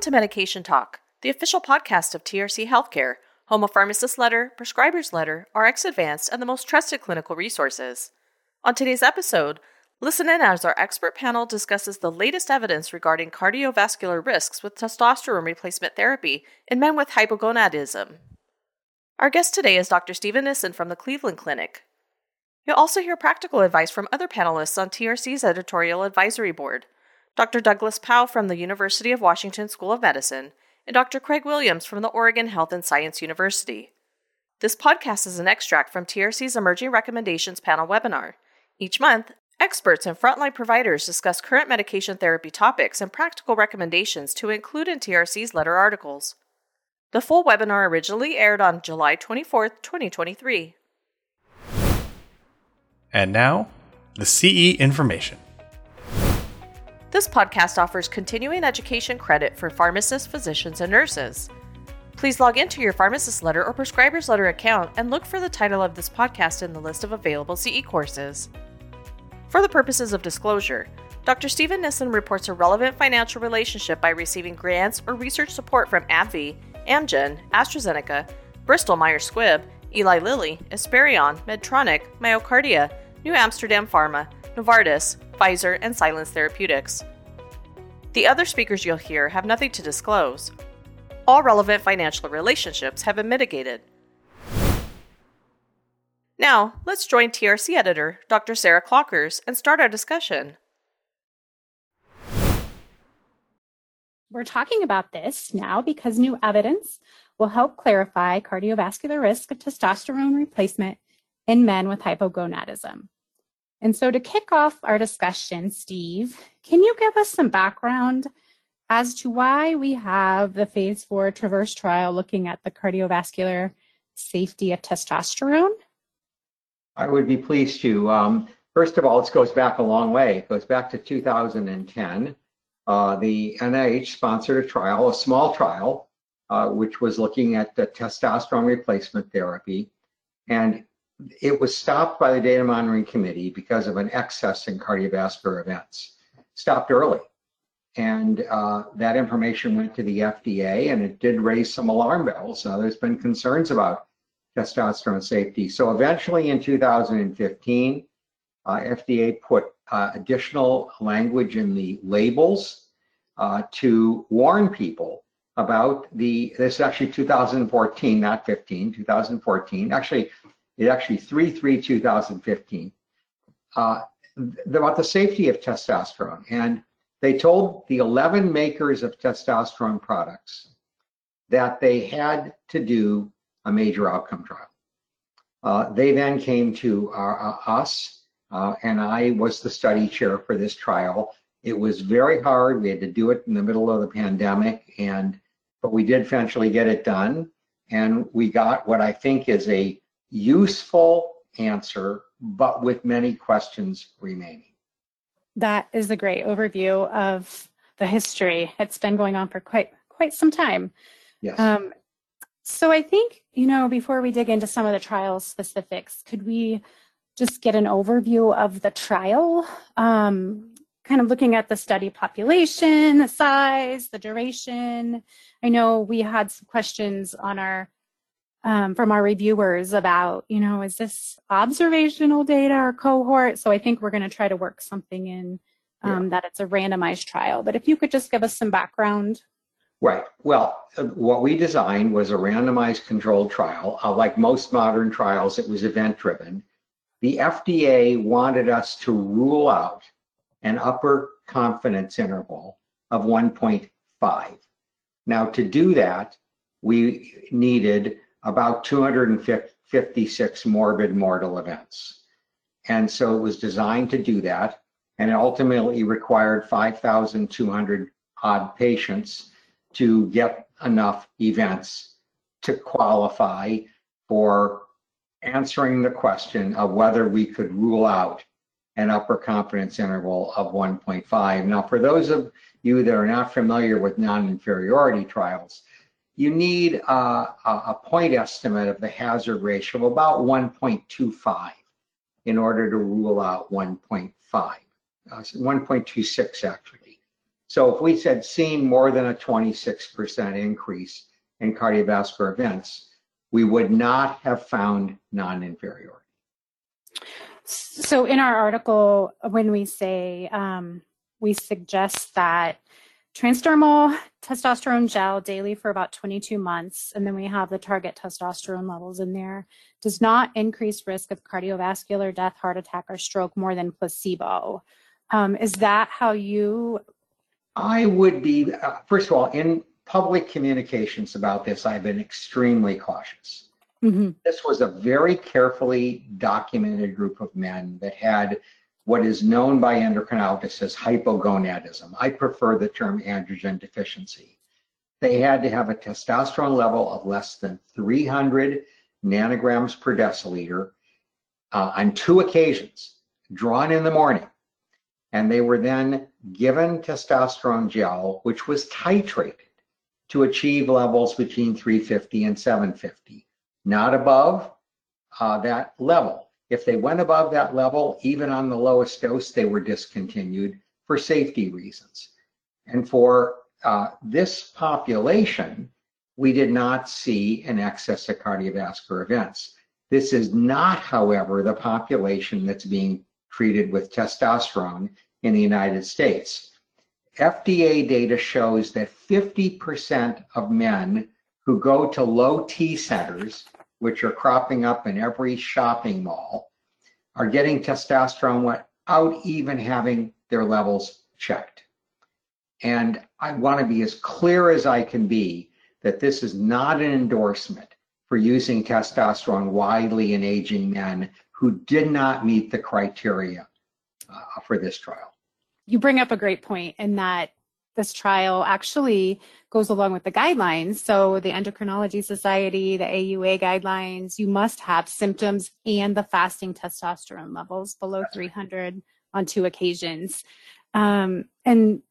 Welcome to Medication Talk, the official podcast of TRC Healthcare, home of pharmacist letter, prescriber's letter, RX Advanced, and the most trusted clinical resources. On today's episode, listen in as our expert panel discusses the latest evidence regarding cardiovascular risks with testosterone replacement therapy in men with hypogonadism. Our guest today is Dr. Steven Nissen from the Cleveland Clinic. You'll also hear practical advice from other panelists on TRC's editorial advisory board. Dr. Douglas Paauw from the University of Washington School of Medicine, and Dr. Craig Williams from the Oregon Health and Science University. This podcast is an extract from TRC's Emerging Recommendations panel webinar. Each month, experts and frontline providers discuss current medication therapy topics and practical recommendations to include in TRC's letter articles. The full webinar originally aired on July 24, 2023. And now, the CE information. This podcast offers continuing education credit for pharmacists, physicians, and nurses. Please log into your pharmacist letter or prescriber's letter account and look for the title of this podcast in the list of available CE courses. For the purposes of disclosure, Dr. Steven Nissen reports a relevant financial relationship by receiving grants or research support from AbbVie, Amgen, AstraZeneca, Bristol Myers Squibb, Eli Lilly, Esperion, Medtronic, MyoKardia, New Amsterdam Pharma, Novartis, Pfizer, and Silence Therapeutics. The other speakers you'll hear have nothing to disclose. All relevant financial relationships have been mitigated. Now, let's join TRC editor Dr. Sarah Clockers and start our discussion. We're talking about this now because new evidence will help clarify cardiovascular risk of testosterone replacement in men with hypogonadism. And so, to kick off our discussion, Steve, can you give us some background as to why we have the phase four Traverse trial looking at the cardiovascular safety of testosterone? I would be pleased to. Um, first of all, this goes back a long way. It goes back to 2010. Uh, the NIH sponsored a trial, a small trial, uh, which was looking at the testosterone replacement therapy. And it was stopped by the data monitoring committee because of an excess in cardiovascular events. Stopped early. And uh, that information went to the FDA and it did raise some alarm bells. Uh, there's been concerns about testosterone safety. So eventually in 2015, uh, FDA put uh, additional language in the labels uh, to warn people about the, this is actually 2014, not 15, 2014. Actually, it actually 3-3-2015, uh, about the safety of testosterone. And they told the 11 makers of testosterone products that they had to do a major outcome trial. Uh, they then came to our, uh, us, uh, and I was the study chair for this trial. It was very hard. We had to do it in the middle of the pandemic, and but we did eventually get it done. And we got what I think is a useful answer, but with many questions remaining. That is a great overview of the history. It's been going on for quite quite some time. Yes. Um, so I think you know before we dig into some of the trial specifics, could we just get an overview of the trial? Um, kind of looking at the study population, the size, the duration. I know we had some questions on our um, from our reviewers about, you know, is this observational data or cohort? So I think we're going to try to work something in um, yeah. that it's a randomized trial. But if you could just give us some background. Right. Well, uh, what we designed was a randomized controlled trial. Uh, like most modern trials, it was event driven. The FDA wanted us to rule out an upper confidence interval of 1.5. Now, to do that, we needed about 256 morbid mortal events. And so it was designed to do that. And it ultimately required 5,200 odd patients to get enough events to qualify for answering the question of whether we could rule out an upper confidence interval of 1.5. Now, for those of you that are not familiar with non-inferiority trials, you need a, a point estimate of the hazard ratio of about 1.25 in order to rule out 1.5, uh, 1.26 actually. So if we said seen more than a 26% increase in cardiovascular events, we would not have found non-inferiority. So in our article, when we say um, we suggest that transdermal testosterone gel daily for about 22 months, and then we have the target testosterone levels in there, does not increase risk of cardiovascular death, heart attack, or stroke more than placebo. Um, is that how you? I would be, uh, first of all, in public communications about this, I've been extremely cautious. Mm-hmm. This was a very carefully documented group of men that had what is known by endocrinologists as hypogonadism. I prefer the term androgen deficiency. They had to have a testosterone level of less than 300 nanograms per deciliter uh, on two occasions, drawn in the morning. And they were then given testosterone gel, which was titrated to achieve levels between 350 and 750, not above uh, that level. If they went above that level, even on the lowest dose, they were discontinued for safety reasons. And for uh, this population, we did not see an excess of cardiovascular events. This is not, however, the population that's being treated with testosterone in the United States. FDA data shows that 50% of men who go to low T centers, which are cropping up in every shopping mall, are getting testosterone without even having their levels checked. And I want to be as clear as I can be that this is not an endorsement for using testosterone widely in aging men who did not meet the criteria uh, for this trial you bring up a great point in that this trial actually goes along with the guidelines. So the Endocrinology Society, the AUA guidelines, you must have symptoms and the fasting testosterone levels below 300 on two occasions. Um, and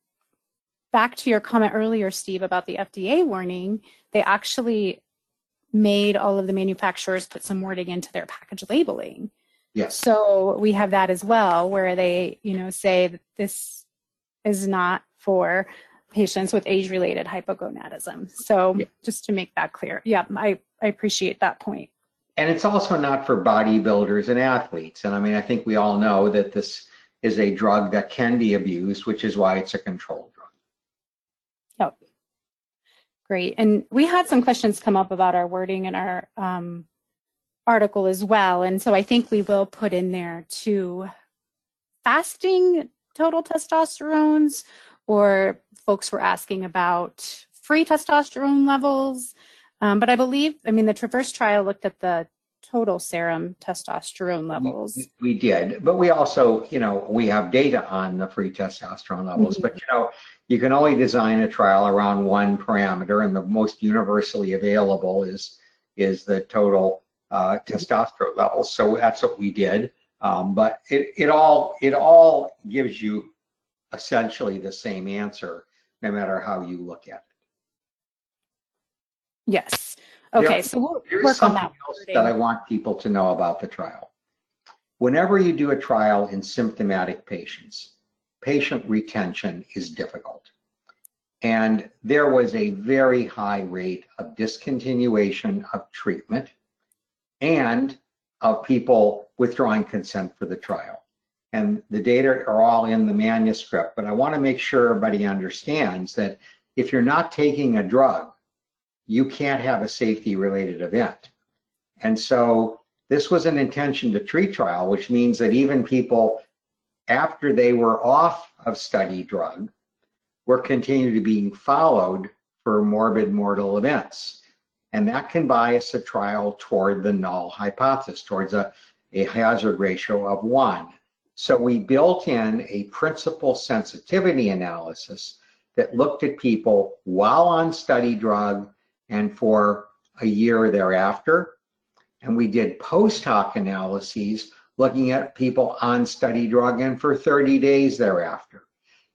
back to your comment earlier, Steve, about the FDA warning, they actually made all of the manufacturers put some wording into their package labeling. Yes. So we have that as well, where they, you know, say that this is not for patients with age-related hypogonadism. So yeah. just to make that clear, yeah, I, I appreciate that point. And it's also not for bodybuilders and athletes. And I mean, I think we all know that this is a drug that can be abused, which is why it's a controlled drug. Yep. Great. And we had some questions come up about our wording in our um, article as well. And so I think we will put in there to fasting total testosterones, or folks were asking about free testosterone levels. Um, but I believe, I mean, the Traverse trial looked at the total serum testosterone levels. We, did, but we also, you know, we have data on the free testosterone levels. Mm-hmm. But you know, you can only design a trial around one parameter, and the most universally available is is the total uh, testosterone levels. So that's what we did. Um, but it, it all it all gives you essentially the same answer, no matter how you look at it. Yes. Okay, there, so we'll work on that. Else that I want people to know about the trial. Whenever you do a trial in symptomatic patients, patient retention is difficult. And there was a very high rate of discontinuation of treatment and of people withdrawing consent for the trial. And the data are all in the manuscript, but I want to make sure everybody understands that if you're not taking a drug, you can't have a safety related event. And so this was an intention to treat trial, which means that even people after they were off of study drug were continuing to being followed for morbid mortal events. And that can bias a trial toward the null hypothesis, towards a, a hazard ratio of one. So we built in a principal sensitivity analysis that looked at people while on study drug and for a year thereafter. And we did post hoc analyses looking at people on study drug and for 30 days thereafter.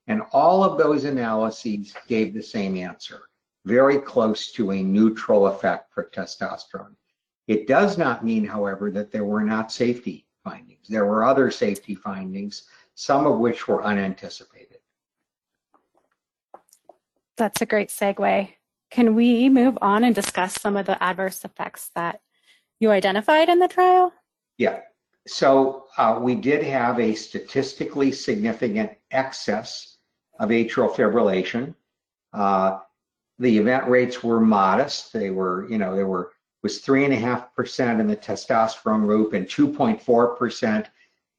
And all of those analyses gave the same answer very close to a neutral effect for testosterone. It does not mean, however, that there were not safety findings. There were other safety findings, some of which were unanticipated. That's a great segue. Can we move on and discuss some of the adverse effects that you identified in the trial? Yeah. So uh, we did have a statistically significant excess of atrial fibrillation. Uh, the event rates were modest. They were, you know, there were was three and a half percent in the testosterone group and 2.4 percent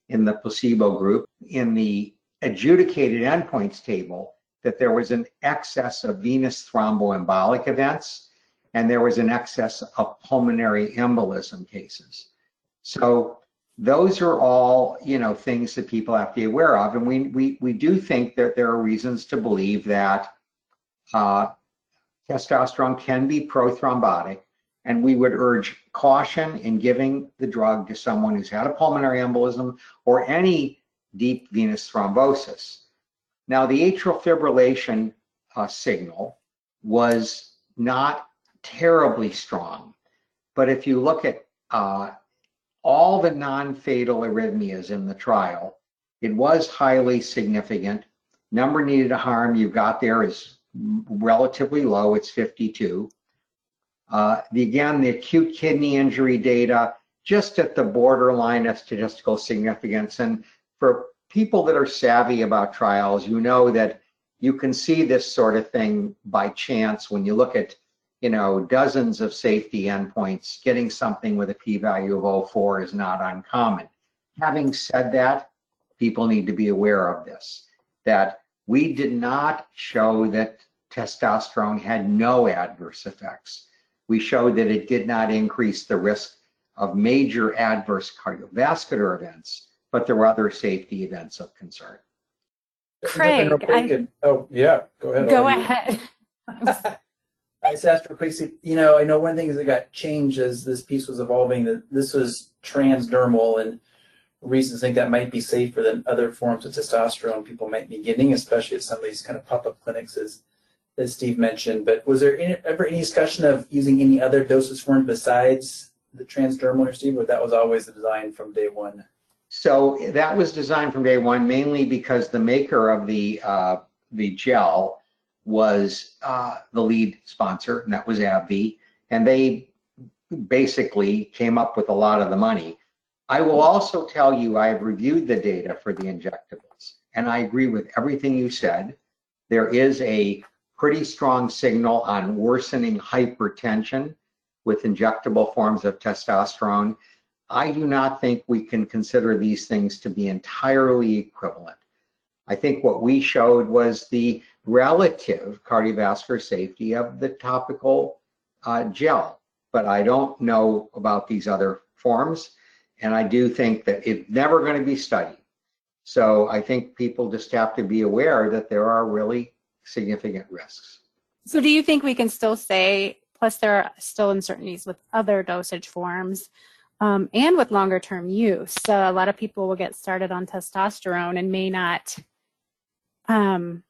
in the placebo group. In the adjudicated endpoints table, that there was an excess of venous thromboembolic events and there was an excess of pulmonary embolism cases. So those are all, you know, things that people have to be aware of. And we, we, we do think that there are reasons to believe that uh, testosterone can be prothrombotic. And we would urge caution in giving the drug to someone who's had a pulmonary embolism or any deep venous thrombosis. Now, the atrial fibrillation uh, signal was not terribly strong, but if you look at uh, all the non-fatal arrhythmias in the trial, it was highly significant. Number needed to harm you've got there is relatively low, it's 52. Uh, again, the acute kidney injury data, just at the borderline of statistical significance. And for people that are savvy about trials, you know that you can see this sort of thing by chance when you look at, you know, dozens of safety endpoints. Getting something with a p-value of 0.04 is not uncommon. Having said that, people need to be aware of this, that we did not show that testosterone had no adverse effects. We showed that it did not increase the risk of major adverse cardiovascular events, but there were other safety events of concern. Craig, I, oh yeah, go ahead. Go ahead. I just asked for a quick, you know, I know one thing that got changed as this piece was evolving, that this was transdermal and reasons think that might be safer than other forms of testosterone people might be getting, especially at some of these kind of pop-up clinics as, as Steve mentioned. But was there any, ever any discussion of using any other dosage form besides the transdermal or that was always the design from day one? So that was designed from day one, mainly because the maker of the uh, the gel was uh, the lead sponsor, and that was AbbVie, and they basically came up with a lot of the money. I will also tell you I have reviewed the data for the injectables, and I agree with everything you said. There is a pretty strong signal on worsening hypertension with injectable forms of testosterone. I do not think we can consider these things to be entirely equivalent. I think what we showed was the relative cardiovascular safety of the topical uh, gel, but I don't know about these other forms. And I do think that it's never going to be studied. So I think people just have to be aware that there are really significant risks. So do you think we can still say, plus there are still uncertainties with other dosage forms, um, and with longer term use. So a lot of people will get started on testosterone and may not um,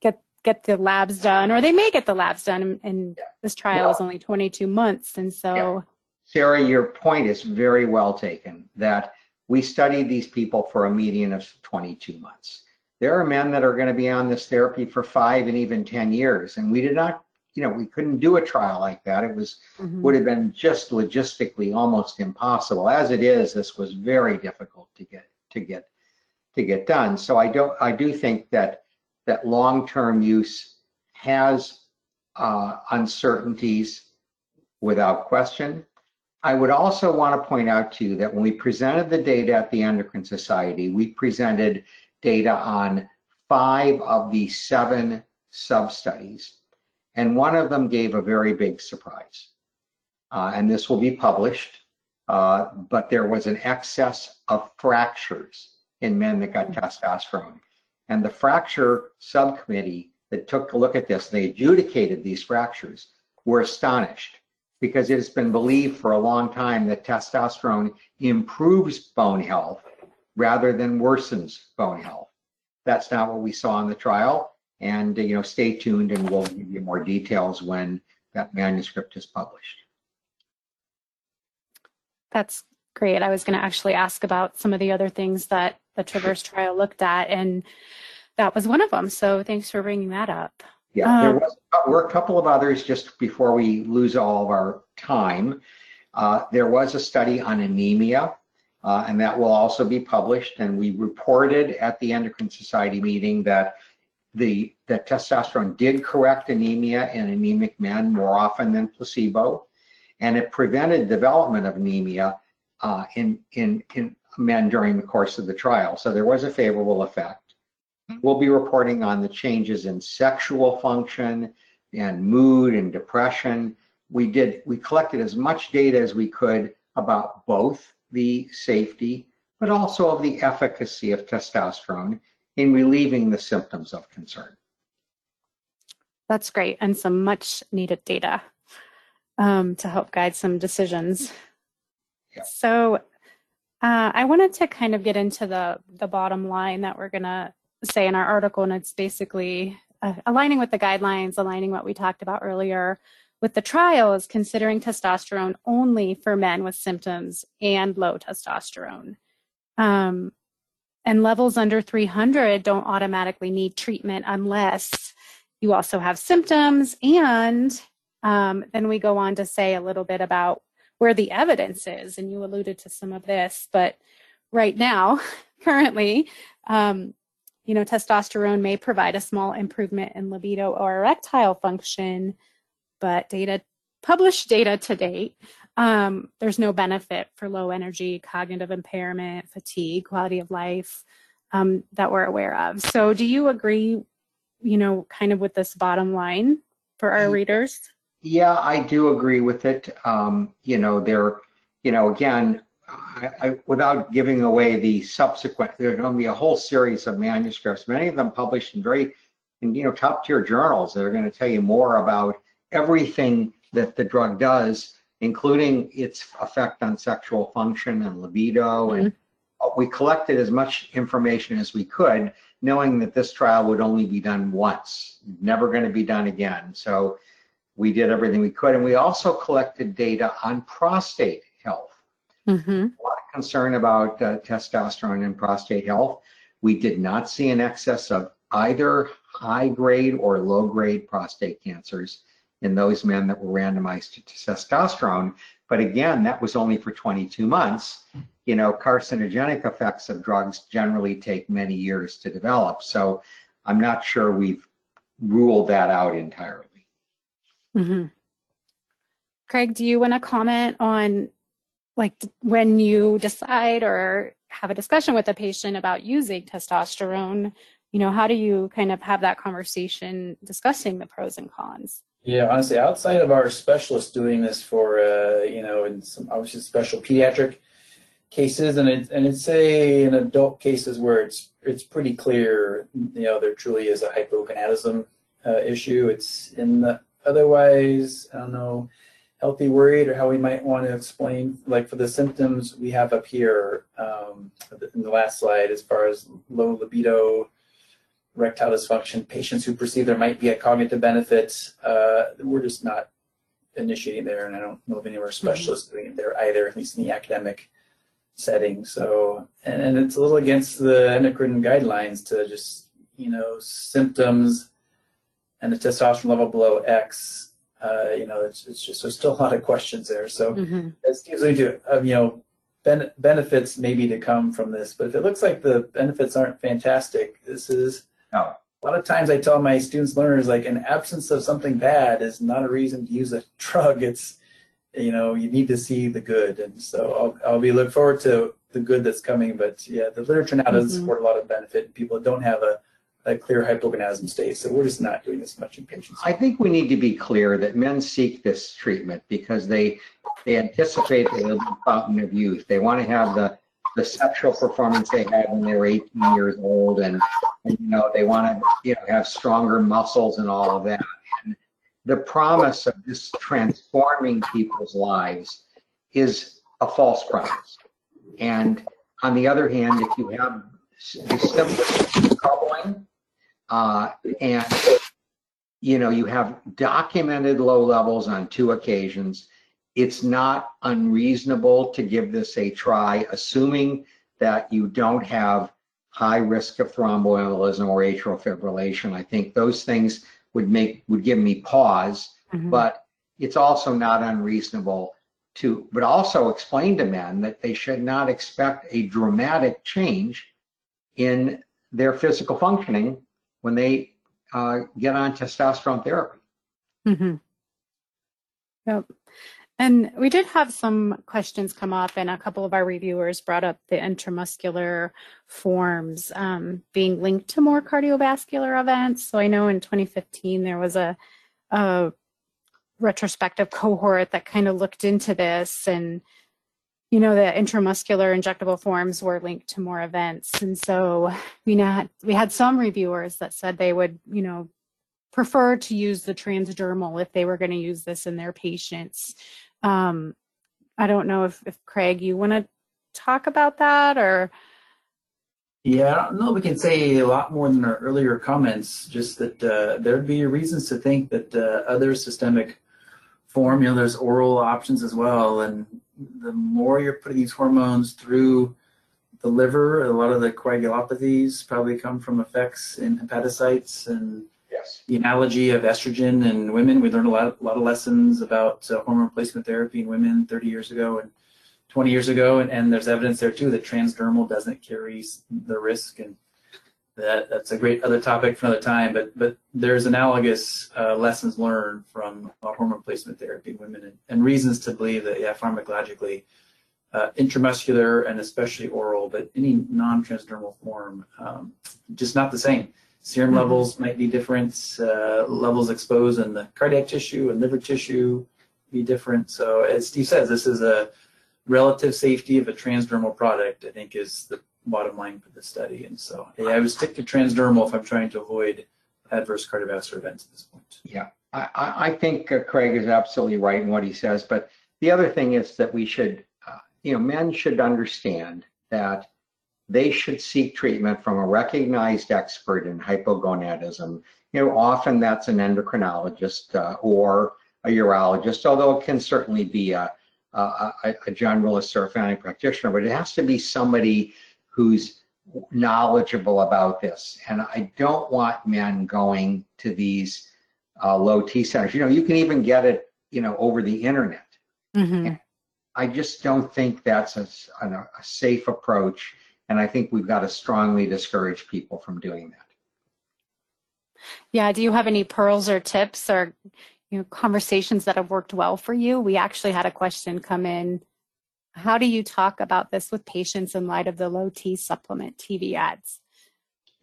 get get the labs done, or they may get the labs done. And, yeah. this trial well, is only 22 months, and so. Yeah. Sarah, your point is very well taken. That we studied these people for a median of 22 months. There are men that are going to be on this therapy for five and even 10 years, and we did not you know, we couldn't do a trial like that. It was mm-hmm. would have been just logistically almost impossible. As it is, this was very difficult to get to get to get done. So I don't I do think that that long-term use has uh, uncertainties without question. I would also want to point out to you that when we presented the data at the Endocrine Society, we presented data on five of the seven sub-studies and one of them gave a very big surprise. Uh, and this will be published, uh, but there was an excess of fractures in men that got testosterone. And the fracture subcommittee that took a look at this, they adjudicated these fractures, were astonished because it has been believed for a long time that testosterone improves bone health rather than worsens bone health. That's not what we saw in the trial. And you know, stay tuned, and we'll give you more details when that manuscript is published. That's great. I was going to actually ask about some of the other things that the Traverse trial looked at, and that was one of them. So thanks for bringing that up. Yeah, there Um, was, were a couple of others just before we lose all of our time. Uh, there was a study on anemia, uh, and that will also be published. And we reported at the Endocrine Society meeting that the that testosterone did correct anemia in anemic men more often than placebo, and it prevented development of anemia uh, in in in men during the course of the trial. So there was a favorable effect. We'll be reporting on the changes in sexual function and mood and depression. We did, we collected as much data as we could about both the safety, but also of the efficacy of testosterone in relieving the symptoms of concern. That's great, and some much needed data um, to help guide some decisions. Yeah. So, uh, I wanted to kind of get into the the bottom line that we're gonna say in our article, and it's basically uh, aligning with the guidelines, aligning what we talked about earlier with the trials, considering testosterone only for men with symptoms and low testosterone. Um, and levels under 300 don't automatically need treatment unless you also have symptoms. And um, then we go on to say a little bit about where the evidence is. And you alluded to some of this, but right now, currently, um, you know, testosterone may provide a small improvement in libido or erectile function, but data, published data to date, um, there's no benefit for low energy, cognitive impairment, fatigue, quality of life um, that we're aware of. So, do you agree you know, kind of with this bottom line for our Mm. readers? Yeah, I do agree with it. Um, you know, there, you know, again, I, I, without giving away the subsequent, there's going to be a whole series of manuscripts, many of them published in very, in, you know, top tier journals that are going to tell you more about everything that the drug does, including its effect on sexual function and libido. And uh, we collected as much information as we could, knowing that this trial would only be done once, never going to be done again. So we did everything we could. And we also collected data on prostate health. Mm-hmm. A lot of concern about uh, testosterone and prostate health. We did not see an excess of either high grade or low grade prostate cancers in those men that were randomized to testosterone. But again, that was only for 22 months. You know, carcinogenic effects of drugs generally take many years to develop. So I'm not sure we've ruled that out entirely. Mm-hmm. Craig, do you want to comment on like when you decide or have a discussion with a patient about using testosterone? You know, how do you kind of have that conversation discussing the pros and cons? Yeah, honestly, outside of our specialists doing this for, uh, you know, in some obviously special pediatric cases, and it, and it's say in adult cases where it's it's pretty clear, you know, there truly is a hypogonadism uh, issue. It's in the otherwise, I don't know, healthy worried or how we might want to explain, like for the symptoms we have up here um, in the last slide, as far as low libido, erectile dysfunction, patients who perceive there might be a cognitive benefit, uh, we're just not initiating there, and I don't know of any of our specialists doing it there either, at least in the academic setting. So, and, and it's a little against the endocrine guidelines to just, you know, symptoms and the testosterone level below X. Uh, you know, it's, it's just there's still a lot of questions there. So, Mm-hmm. it's usually to um, you know ben- benefits maybe to come from this but if it looks like the benefits aren't fantastic this is No. a lot of times i tell my students learners like an absence of something bad is not a reason to use a drug it's you know you need to see the good and so i'll, I'll be look forward to the good that's coming but yeah the literature now doesn't Mhm. support a lot of benefit in people that don't have a, a clear hypogonadism state so we're just not doing this much in patients I think we need to be clear that men seek this treatment because they they anticipate they will be fountain of youth. They want to have the the sexual performance they had when they were 18 years old, and, and you know they want to you know have stronger muscles and all of that. And the promise of this transforming people's lives is a false promise. And on the other hand, if you have the troubling, uh, and you know you have documented low levels on two occasions, it's not unreasonable to give this a try, assuming that you don't have high risk of thromboembolism or atrial fibrillation. I think those things would make would give me pause, Mhm. but it's also not unreasonable to, but also explain to men that they should not expect a dramatic change in their physical functioning when they uh, get on testosterone therapy. Mhm. Yep. And we did have some questions come up, and a couple of our reviewers brought up the intramuscular forms um, being linked to more cardiovascular events. So I know in 2015 there was a, a retrospective cohort that kind of looked into this, and you know the intramuscular injectable forms were linked to more events, and so we not we had some reviewers that said they would you know prefer to use the transdermal if they were going to use this in their patients. Um, I don't know if, if Craig, you want to talk about that or? Yeah, know we can say a lot more than our earlier comments, just that uh, there'd be reasons to think that uh, other systemic form, you know, there's oral options as well. And the more you're putting these hormones through the liver, a lot of the coagulopathies probably come from effects in hepatocytes and Yes. the analogy of estrogen in women. We learned a lot, a lot of lessons about uh, hormone replacement therapy in women 30 years ago and 20 years ago, and, and there's evidence there too that transdermal doesn't carry the risk, and that that's a great other topic for another time. But but there's analogous uh, lessons learned from uh, hormone replacement therapy in women, and, and reasons to believe that yeah, pharmacologically, uh, intramuscular and especially oral, but any non-transdermal form, um, just not the same. Serum Mhm. levels might be different. Uh, levels exposed in the cardiac tissue and liver tissue be different. So as Steve says, this is a relative safety of a transdermal product. I think is the bottom line for the study. And so yeah, I would stick to transdermal if I'm trying to avoid adverse cardiovascular events at this point. Yeah, I I think uh, Craig is absolutely right in what he says, but the other thing is that we should, uh, you know, men should understand that they should seek treatment from a recognized expert in hypogonadism. You know, often that's an endocrinologist uh, or a urologist, although it can certainly be a, a, a generalist or a family practitioner, but it has to be somebody who's knowledgeable about this. And I don't want men going to these uh, low T centers. You know, you can even get it, you know, over the internet. Mhm. I just don't think that's a, a safe approach. And I think we've got to strongly discourage people from doing that. Yeah. Do you have any pearls or tips or you know conversations that have worked well for you? We actually had a question come in. How do you talk about this with patients in light of the low T supplement TV ads?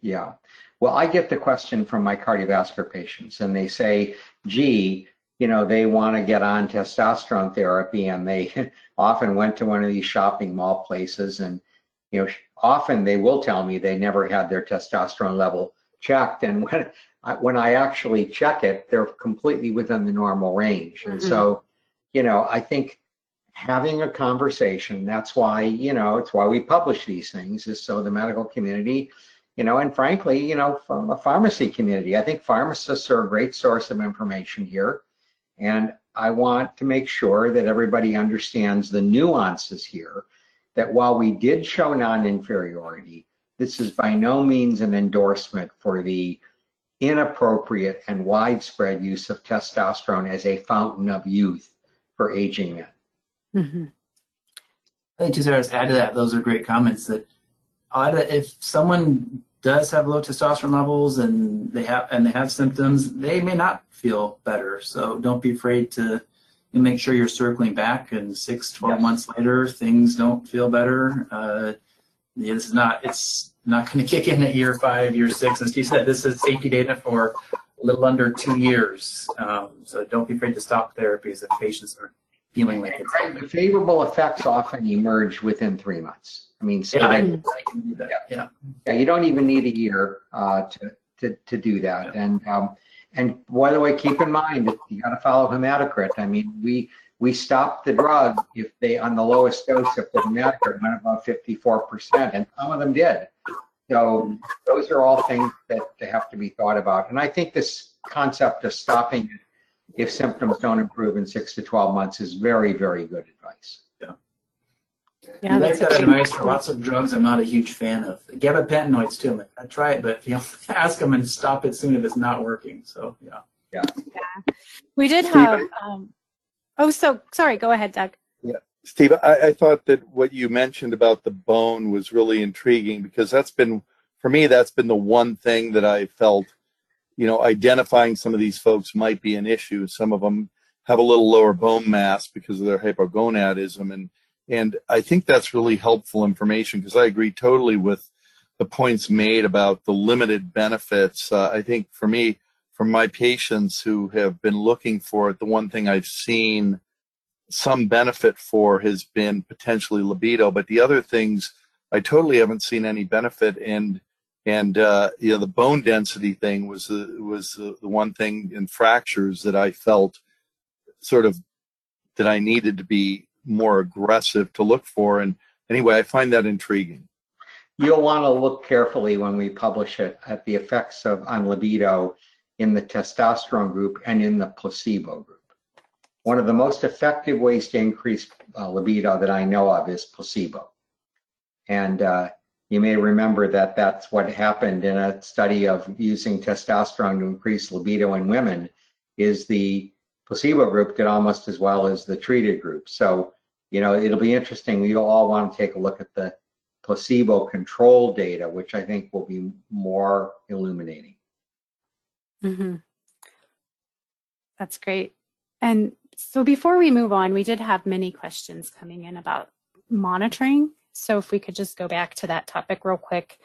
Yeah. Well, I get the question from my cardiovascular patients, and they say, gee, you know, they want to get on testosterone therapy, and they often went to one of these shopping mall places, and, you know, often they will tell me they never had their testosterone level checked. And when I, when I actually check it, they're completely within the normal range. And Mhm. so, you know, I think having a conversation, that's why, you know, it's why we publish these things, is so the medical community you know, and frankly, you know, from a pharmacy community, I think pharmacists are a great source of information here. And I want to make sure that everybody understands the nuances here, that while we did show non-inferiority, this is by no means an endorsement for the inappropriate and widespread use of testosterone as a fountain of youth for aging men. Mm-hmm. I think just to add to that, those are great comments. That if someone does have low testosterone levels and they have and they have symptoms, they may not feel better. So don't be afraid to you make sure you're circling back. And six, 12 Yes. months later, things don't feel better. Uh, yeah, this is not. It's not going to kick in at year five, year six. As Steve said, this is safety data for a little under two years. Um, so don't be afraid to stop therapies if patients are feeling like it's. The favorable effects often emerge within three months. I mean, so Yeah, I, I can do that. Yeah. Yeah, you don't even need a year uh, to, to, to do that. And, um, and by the way, keep in mind, you got to follow hematocrit. I mean, we, we stopped the drug if they, on the lowest dose, if the hematocrit went above 54%, and some of them did. So those are all things that have to be thought about. And I think this concept of stopping if symptoms don't improve in six to 12 months is very, very good advice. Yeah, you like that's that a great advice for lots of drugs I'm not a huge fan of. Gabapentinoids too. I'm like, I try it, but you know, ask them and stop it soon if it's not working. So yeah. Yeah. We did have. Um, oh, so sorry. Go ahead, Doug. Yeah, Steve, I, I thought that what you mentioned about the bone was really intriguing because that's been, for me, that's been the one thing that I felt, you know, identifying some of these folks might be an issue. Some of them have a little lower bone mass because of their hypogonadism. And, and I think that's really helpful information because I agree totally with the points made about the limited benefits. Uh, I think for me, from my patients who have been looking for it, the one thing I've seen some benefit for has been potentially libido, but the other things I totally haven't seen any benefit. And and uh, you know the bone density thing was the was the, the one thing in fractures that I felt sort of that I needed to be more aggressive to look for. And anyway, I find that intriguing. You'll want to look carefully when we publish it at the effects of on libido in the testosterone group and in the placebo group. One of the most effective ways to increase uh, libido that I know of is placebo. And uh, you may remember that that's what happened in a study of using testosterone to increase libido in women is the placebo group did almost as well as the treated group. So, you know, it'll be interesting. You'll all want to take a look at the placebo control data, which I think will be more illuminating. hmm That's great. And so before we move on, we did have many questions coming in about monitoring. So if we could just go back to that topic real quick.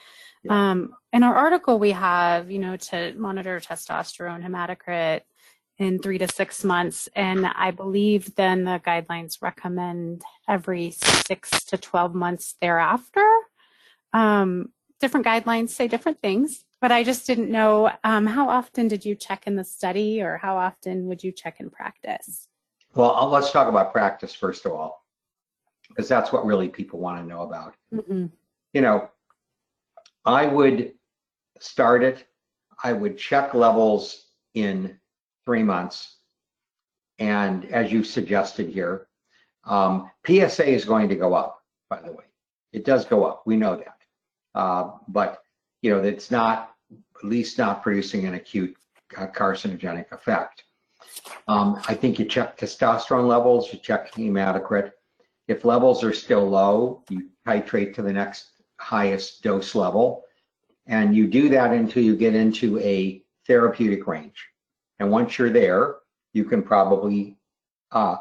Yeah. Um, in our article, we have, you know, to monitor testosterone, hematocrit in three to six months. And I believe then the guidelines recommend every six to 12 months thereafter. Um, different guidelines say different things, but I just didn't know um, how often did you check in the study or how often would you check in practice? Well, uh, let's talk about practice first of all, because that's what really people want to know about. Mhm. You know, I would start it, I would check levels in three months. And as you suggested here, um, PSA is going to go up, by the way. It does go up. We know that. Uh, but, you know, it's not, at least not producing an acute uh, carcinogenic effect. Um, I think you check testosterone levels, you check hematocrit. If levels are still low, you titrate to the next highest dose level. And you do that until you get into a therapeutic range. And once you're there, you can probably uh,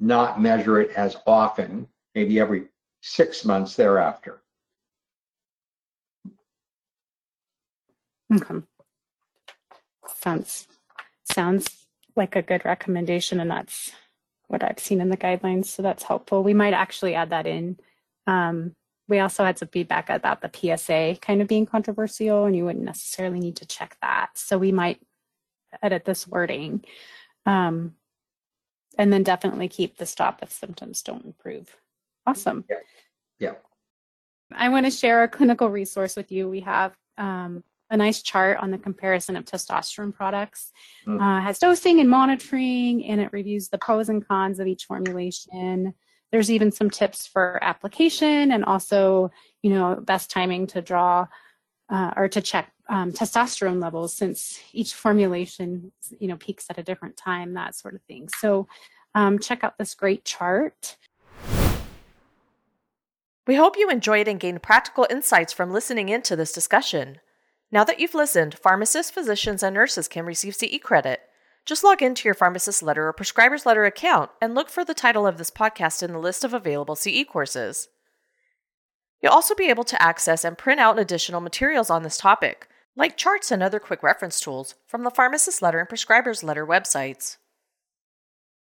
not measure it as often, maybe every six months thereafter. Okay. Sounds sounds like a good recommendation, and that's what I've seen in the guidelines. So that's helpful. We might actually add that in. Um, we also had some feedback about the PSA kind of being controversial, and you wouldn't necessarily need to check that. So we might edit this wording, um, and then definitely keep the stop if symptoms don't improve. Awesome. Yeah. Yeah. I want to share a clinical resource with you. We have um, a nice chart on the comparison of testosterone products. Mm. Uh, has dosing and monitoring, and it reviews the pros and cons of each formulation. There's even some tips for application and also, you know, best timing to draw uh, or to check um, testosterone levels since each formulation, you know, peaks at a different time, that sort of thing. So um, check out this great chart. We hope you enjoyed and gained practical insights from listening in to this discussion. Now that you've listened, pharmacists, physicians, and nurses can receive CE credit. Just log into your pharmacist letter or prescriber's letter account and look for the title of this podcast in the list of available CE courses. You'll also be able to access and print out additional materials on this topic, like charts and other quick reference tools from the pharmacist letter and prescriber's letter websites.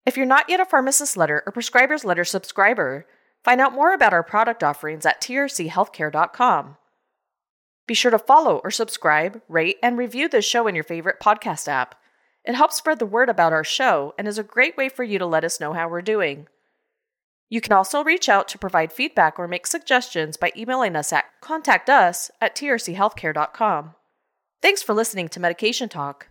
If you're not yet a pharmacist letter or prescriber's letter subscriber, find out more about our product offerings at trchealthcare.com. Be sure to follow or subscribe, rate, and review this show in your favorite podcast app. It helps spread the word about our show and is a great way for you to let us know how we're doing. You can also reach out to provide feedback or make suggestions by emailing us at contactus at trchealthcare.com. Thanks for listening to Medication Talk.